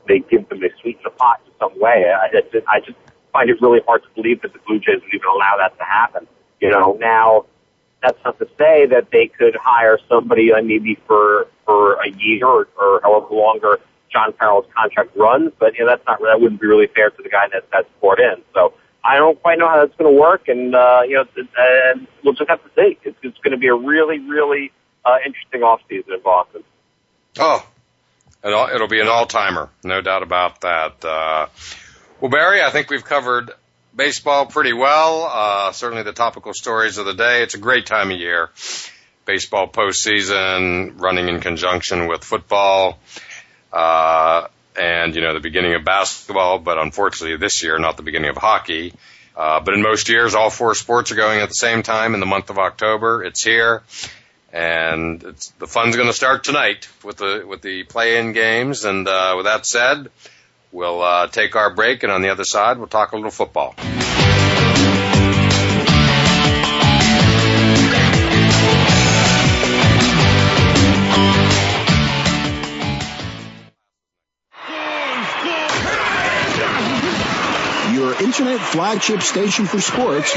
they give them they sweeten the pot in some way. I, I just find it really hard to believe that the Blue Jays would even allow that to happen. You know, now that's not to say that they could hire somebody uh, maybe for for a year or, or however longer John Farrell's contract runs, but you know that's not that wouldn't be really fair to the guy that that's brought in. So I don't quite know how that's going to work, and uh, you know, and we'll just have to see. It's, it's going to be a really, really uh, interesting off season in Boston. Oh, it'll be an all timer, no doubt about that. Uh, well, Barry, I think we've covered baseball pretty well. Uh, certainly the topical stories of the day. It's a great time of year. Baseball postseason running in conjunction with football. Uh, and, you know, the beginning of basketball, but unfortunately this year, not the beginning of hockey. Uh, but in most years, all four sports are going at the same time in the month of October. It's here. And it's, the fun's going to start tonight with the, with the play-in games. And, uh, with that said, We'll uh, take our break, and on the other side, we'll talk a little football. Your internet flagship station for sports.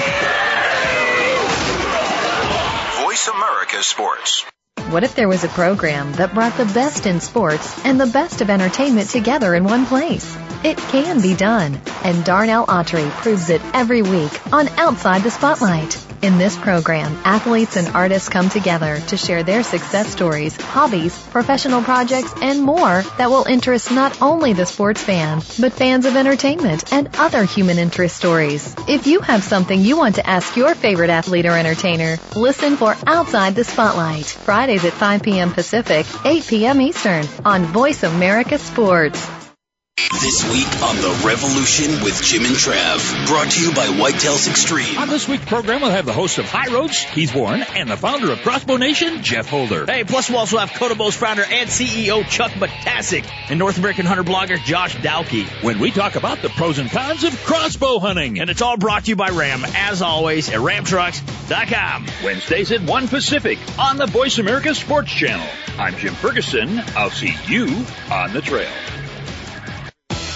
Voice America Sports. What if there was a program that brought the best in sports and the best of entertainment together in one place? It can be done, and Darnell Autry proves it every week on Outside the Spotlight. In this program, athletes and artists come together to share their success stories, hobbies, professional projects, and more that will interest not only the sports fan, but fans of entertainment and other human interest stories. If you have something you want to ask your favorite athlete or entertainer, listen for Outside the Spotlight, At 5 p.m. Pacific, 8 p.m. Eastern on Voice America Sports. This week on The Revolution with Jim and Trav, brought to you by Whitetails Extreme. On this week's program, we'll have the host of High Roads, Keith Warren, and the founder of Crossbow Nation, Jeff Holder. Hey, plus we'll also have Kotobo's founder and CEO Chuck Batasic and North American hunter blogger Josh Dowkey. When we talk about the pros and cons of crossbow hunting. And it's all brought to you by Ram, as always, at ramtrucks.com. Wednesdays at 1 Pacific on the Voice America Sports Channel. I'm Jim Ferguson. I'll see you on the trail.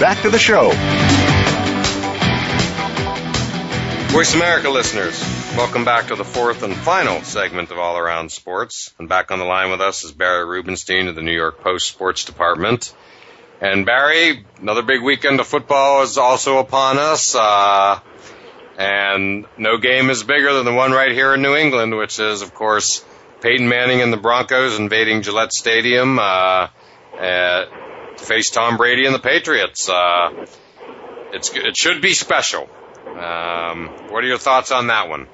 back to the show. Voice America listeners, welcome back to the fourth and final segment of All Around Sports. And back on the line with us is Barry Rubenstein of the New York Post Sports Department. And Barry, another big weekend of football is also upon us. Uh, And no game is bigger than the one right here in New England, which is, of course, Peyton Manning and the Broncos invading Gillette Stadium uh, uh, to face Tom Brady and the Patriots. Uh, it's it should be special. Um, what are your thoughts on that one?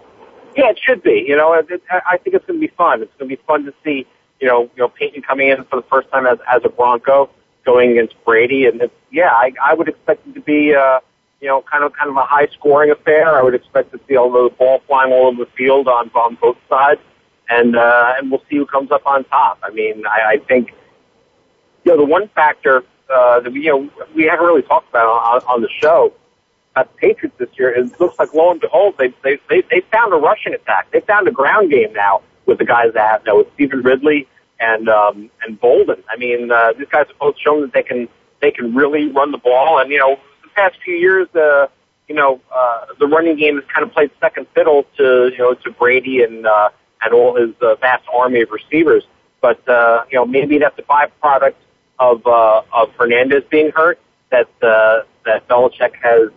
Yeah, it should be. You know, it, I think it's going to be fun. It's going to be fun to see, you know, you know Peyton coming in for the first time as as a Bronco, going against Brady, and it's, yeah, I, I would expect it to be, uh, you know, kind of kind of a high scoring affair. I would expect to see all the ball flying all over the field on on both sides, and uh, and we'll see who comes up on top. I mean, I, I think, you know, the one factor uh, that we you know we haven't really talked about on, on the show at the Patriots this year, it looks like lo and behold, they they they, they found a rushing attack. They found a ground game now with the guys that have now with Stevan Ridley and um, and Bolden. I mean, uh, these guys have both shown that they can they can really run the ball. And you know, the past few years, uh, you know, uh, the running game has kind of played second fiddle to you know to Brady and uh, and all his uh, vast army of receivers. But uh, you know, maybe that's a byproduct of uh, of Hernandez being hurt. That uh, that Belichick has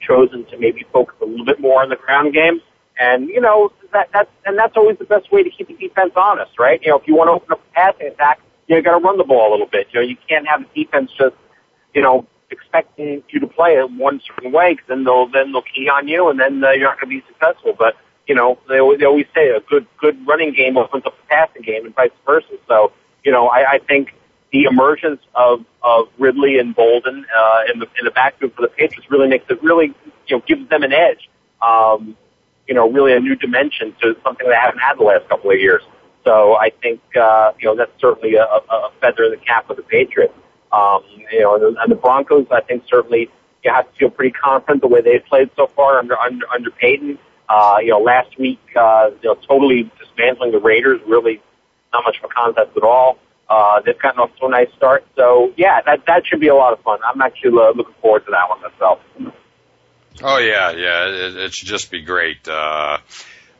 chosen to maybe focus a little bit more on the ground game. And you know that that's and that's always the best way to keep the defense honest, right? You know, if you want to open up a passing attack, you, got to run the ball a little bit. You know, you can't have the defense just you know expecting you to play it one certain way because then they'll then they'll key on you and then uh, you're not going to be successful. But you know, they always, they always say a good good running game opens up a passing game and vice versa. So you know, I, I think the emergence of of Ridley and Bolden uh, in the in the backfield for the Patriots really makes it really you know gives them an edge. Um, you know, really a new dimension to something they haven't had the last couple of years. So I think uh, you know that's certainly a, a feather in the cap of the Patriots. Um, you know, and the, and the Broncos, I think certainly you have to feel pretty confident the way they've played so far under under under Peyton. Uh, you know, last week, uh, you know, totally dismantling the Raiders, really not much of a contest at all. Uh, they've gotten off to a nice start. So yeah, that that should be a lot of fun. I'm actually uh, looking forward to that one myself. Oh yeah, yeah, it, it should just be great. Uh,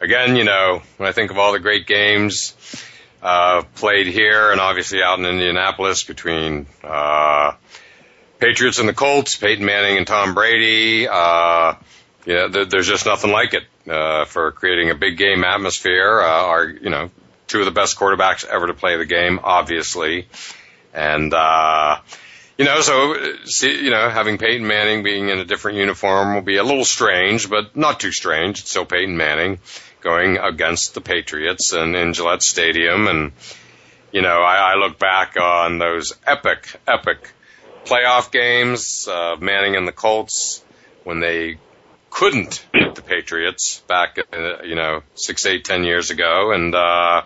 again, you know, when I think of all the great games uh, played here and obviously out in Indianapolis between uh, Patriots and the Colts, Peyton Manning and Tom Brady, uh, you know, there, there's just nothing like it uh, for creating a big game atmosphere. Uh, our, you know, two of the best quarterbacks ever to play the game, obviously. And, uh, you know, so, see, you know, having Peyton Manning being in a different uniform will be a little strange, but not too strange. It's still Peyton Manning going against the Patriots and in Gillette Stadium. And, you know, I, I look back on those epic, epic playoff games of Manning and the Colts when they couldn't beat the Patriots back, uh, you know, six, eight, ten years ago, and uh,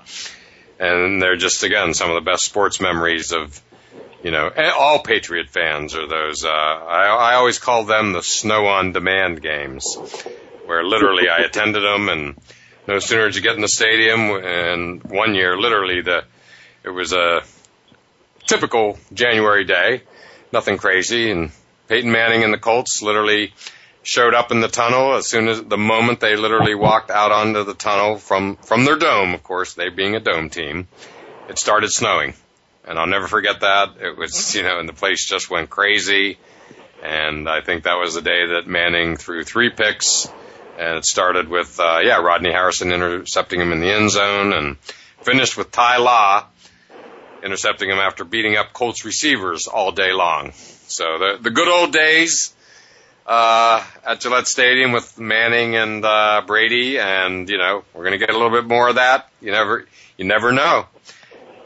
and they're just again some of the best sports memories of, you know, all Patriot fans are those. Uh, I, I always call them the snow on demand games, where literally I attended them, and no sooner did you get in the stadium, and one year literally the it was a typical January day, nothing crazy, and Peyton Manning and the Colts literally showed up in the tunnel as soon as the moment they literally walked out onto the tunnel from from their dome, of course, they being a dome team. It started snowing, and I'll never forget that. It was *laughs* you know, and the place just went crazy. And I think that was the day that Manning threw three picks, and it started with uh, yeah Rodney Harrison intercepting him in the end zone, and finished with Ty Law intercepting him after beating up Colts receivers all day long. So the the good old days uh, at Gillette Stadium with Manning and uh, Brady, and you know we're going to get a little bit more of that. You never, you never know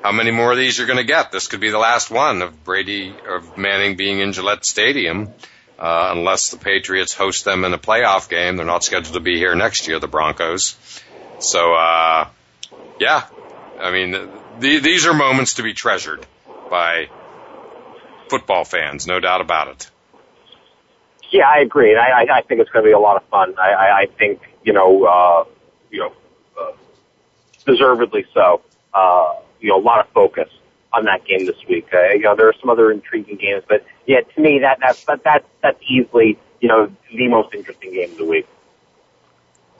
how many more of these you're going to get. This could be the last one of Brady of Manning being in Gillette Stadium, uh, unless the Patriots host them in a playoff game. They're not scheduled to be here next year, the Broncos. So, uh, yeah, I mean, the, these are moments to be treasured by football fans, no doubt about it. Yeah, I agree. And I, I, I think it's going to be a lot of fun. I, I, I think, you know, uh, you know, uh, deservedly so. Uh, you know, a lot of focus on that game this week. Uh, you know, there are some other intriguing games, but yeah, to me, that, that, that, that, that's easily, you know, the most interesting game of the week.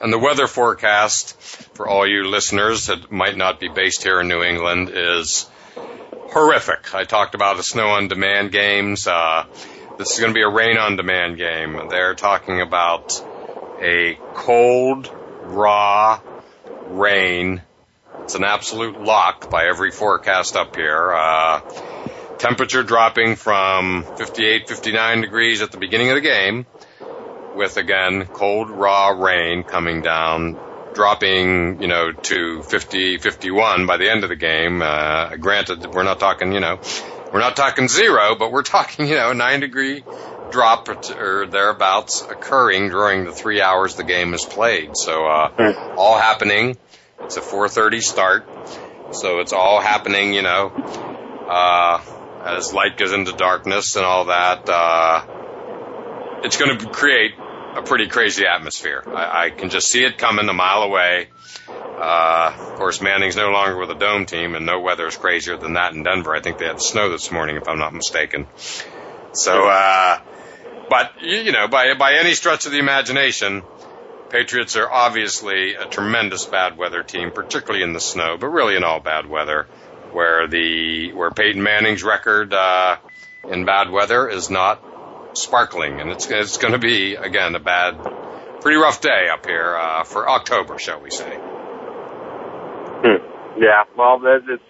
And the weather forecast for all you listeners that might not be based here in New England is horrific. I talked about the snow on demand games. Uh, this is going to be a rain on demand game. They're talking about a cold, raw rain. It's an absolute lock by every forecast up here. Uh, temperature dropping from 58, 59 degrees at the beginning of the game with again cold, raw rain coming down, dropping, you know, to 50, 51 by the end of the game. Uh, granted, we're not talking, you know, we're not talking zero, but we're talking, you know, a nine degree drop or thereabouts occurring during the three hours the game is played. So, uh, all happening. It's a 4.30 start. So it's all happening, you know, uh, as light goes into darkness and all that, uh, it's going to create a pretty crazy atmosphere. I, I can just see it coming a mile away. Uh, of course, Manning's no longer with a dome team, and no weather is crazier than that in Denver. I think they had snow this morning, if I'm not mistaken. So, uh, but you know, by by any stretch of the imagination, Patriots are obviously a tremendous bad weather team, particularly in the snow, but really in all bad weather. Where the where Peyton Manning's record uh, in bad weather is not sparkling, and it's it's going to be again a bad, pretty rough day up here uh, for October, shall we say? Hmm. Yeah, well, it's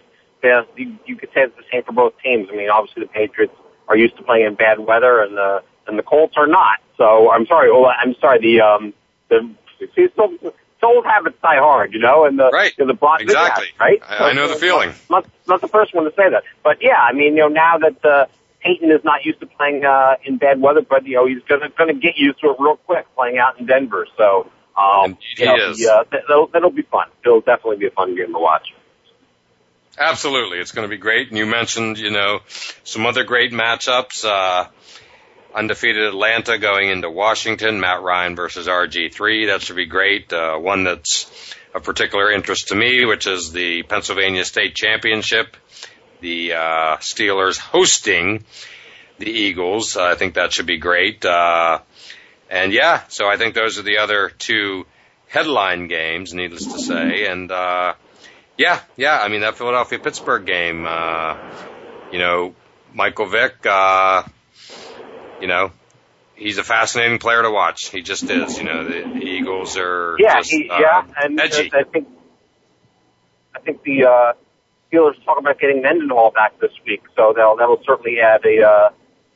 yeah, you, you could say it's the same for both teams. I mean, obviously the Patriots are used to playing in bad weather, and the and the Colts are not. So I'm sorry, oh, I'm sorry. The um the see, so, old habits die hard, you know, and the right. You know, the Bron- exactly yeah, right. I, I know the feeling. Not, not the first one to say that, but yeah, I mean, you know, now that uh, Peyton is not used to playing uh, in bad weather, but you know he's gonna gonna get used to it real quick playing out in Denver. So um, he you know, is. Uh, that'll, that'll be fun. It'll definitely be a fun game to watch. Absolutely, it's going to be great. And you mentioned, you know, some other great matchups. Uh, undefeated Atlanta going into Washington, Matt Ryan versus RG3. That should be great. Uh, one that's of particular interest to me, which is the Pennsylvania State Championship. The uh, Steelers hosting the Eagles. I think that should be great. Uh, and yeah, so I think those are the other two headline games, needless to say. And uh, yeah, yeah, I mean that Philadelphia Pittsburgh game. Uh, you know, Michael Vick. Uh, you know, he's a fascinating player to watch. He just is. You know, the, the Eagles are Yeah, just, he, uh, yeah, and edgy. I think I think the uh, Steelers talking about getting Mendenhall back this week, so that'll that'll certainly add a uh,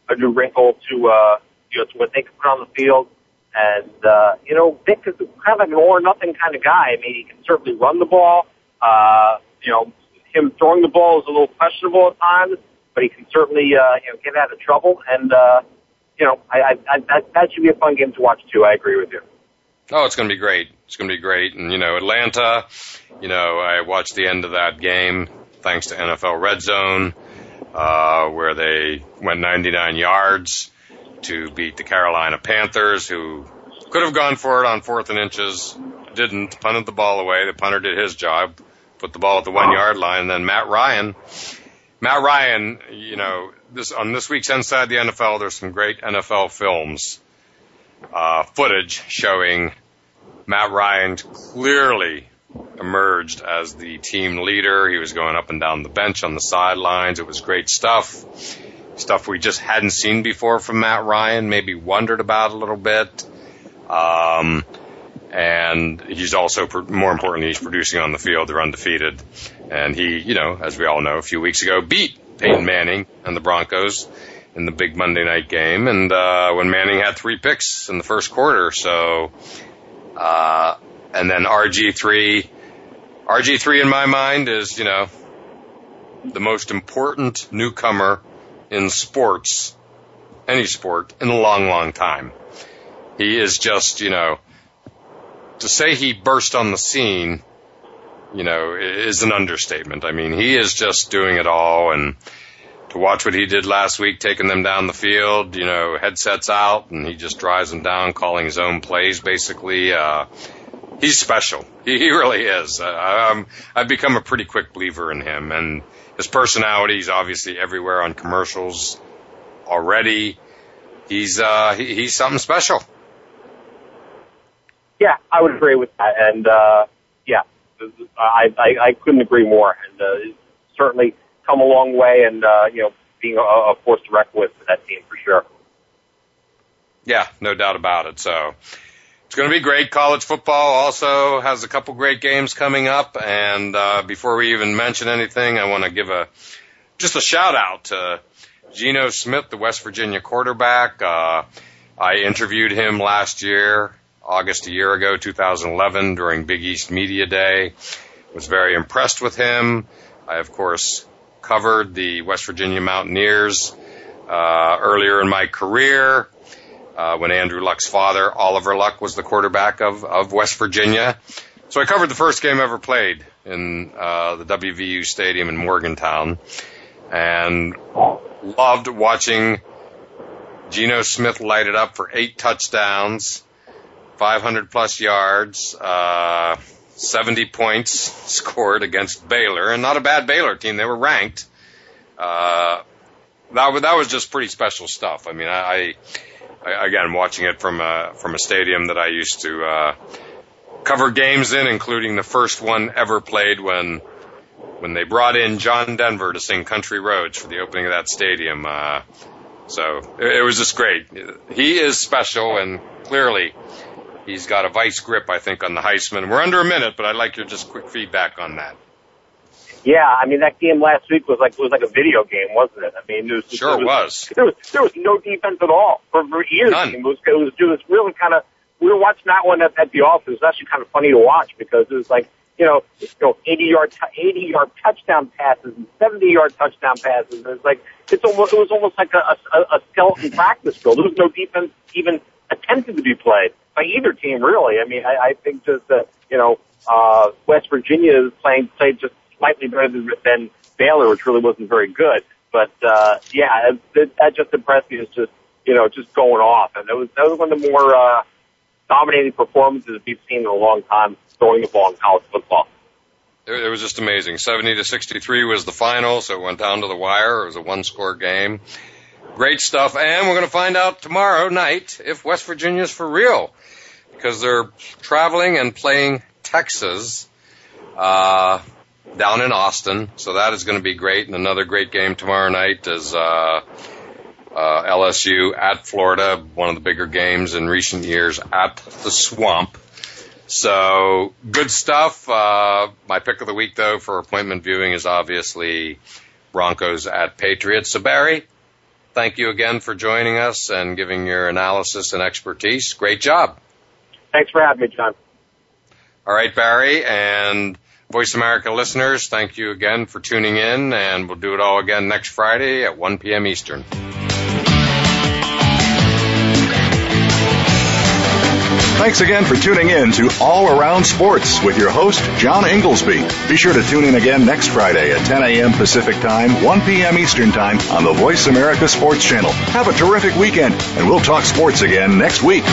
a new wrinkle to uh, you know to what they can put on the field. And uh, you know, Vick is kind of like an all or nothing kind of guy. I mean, he can certainly run the ball. Uh, you know, him throwing the ball is a little questionable at times, but he can certainly uh, you know get out of trouble. And uh, you know, I, I, I that, that should be a fun game to watch too. I agree with you. Oh, it's going to be great. It's going to be great. And, you know, Atlanta, you know, I watched the end of that game thanks to NFL Red Zone, uh, where they went 99 yards to beat the Carolina Panthers, who could have gone for it on fourth and inches, didn't, punted the ball away. The punter did his job, put the ball at the one yard line, and then Matt Ryan, Matt Ryan, you know, this, on this week's Inside the NFL, there's some great NFL films uh, footage showing Matt Ryan clearly emerged as the team leader. He was going up and down the bench on the sidelines. It was great stuff. Stuff we just hadn't seen before from Matt Ryan, maybe wondered about a little bit. Um, and he's also, more importantly, he's producing on the field. They're undefeated. And he, you know, as we all know, a few weeks ago beat Peyton Manning and the Broncos in the big Monday night game, and uh, when Manning had three picks in the first quarter. So, uh, and then RG three, RG three in my mind is you know the most important newcomer in sports, any sport, in a long, long time. He is just you know to say he burst on the scene. You know, is an understatement. I mean, he is just doing it all and to watch what he did last week, taking them down the field, you know, headsets out, and he just drives them down, calling his own plays, basically. Uh, he's special. He, he really is. Uh, I'm, I've become a pretty quick believer in him, and his personality is obviously everywhere on commercials already. He's, uh, he, he's something special. Yeah, I would agree with that, and uh, yeah, I, I I couldn't agree more, and uh, certainly come a long way, and uh, you know, being a, a force to reckon with for that team for sure. Yeah, no doubt about it. So It's going to be great. College football also has a couple great games coming up. And uh, before we even mention anything, I want to give a just a shout out to Geno Smith, the West Virginia quarterback. Uh, I interviewed him last year, August a year ago, 2011, during Big East Media Day. Was very impressed with him. I, of course, covered the West Virginia Mountaineers uh, earlier in my career uh, when Andrew Luck's father, Oliver Luck, was the quarterback of, of West Virginia. So I covered the first game ever played in uh, the WVU Stadium in Morgantown, and loved watching Geno Smith light it up for eight touchdowns, 500 plus yards, uh, 70 points *laughs* scored against Baylor, and not a bad Baylor team. They were ranked. Uh, that, that was just pretty special stuff. I mean, I, I again watching it from a from a stadium that I used to uh, cover games in, including the first one ever played when when they brought in John Denver to sing Country Roads for the opening of that stadium. Uh, so it, it was just great. He is special, and clearly he's got a vice grip, I think, on the Heisman. We're under a minute, but I'd like your just quick feedback on that. Yeah, I mean that game last week was like was like a video game, wasn't it? I mean, it was, sure it was, There was there was no defense at all for, for either None. It was it was, it was really kind of we were watching that one at, at the office. It was actually kind of funny to watch because it was like you know you know eighty yard t- eighty yard touchdown passes and seventy yard touchdown passes. And it's like it's almost it was almost like a, a, a skeleton *clears throat* practice field. There was no defense even attempted to be played by either team really. I mean, I, I think just that you know uh, West Virginia is playing played just slightly better than, than Baylor, which really wasn't very good. But uh, yeah, it, it, that just impressed me. Is just you know just going off, and it was that was one of the more uh, dominating performances we've seen in a long time throwing the ball in college football. It, it was just amazing. 70 to 63 was the final, so it went down to the wire. It was a one score game. Great stuff. And we're going to find out tomorrow night if West Virginia's for real because they're traveling and playing Texas, uh, down in Austin. So that is going to be great. And another great game tomorrow night is, uh, uh, LSU at Florida, one of the bigger games in recent years at the Swamp. So good stuff. Uh, my pick of the week, though, for appointment viewing is obviously Broncos at Patriots. So Barry, thank you again for joining us and giving your analysis and expertise. Great job. Thanks for having me, John. All right, Barry, and Voice America listeners, thank you again for tuning in, and we'll do it all again next Friday at 1 p.m. Eastern. Thanks again for tuning in to All Around Sports with your host, John Ingoldsby. Be sure to tune in again next Friday at 10 a.m. Pacific Time, 1 p.m. Eastern Time on the Voice America Sports Channel. Have a terrific weekend, and we'll talk sports again next week.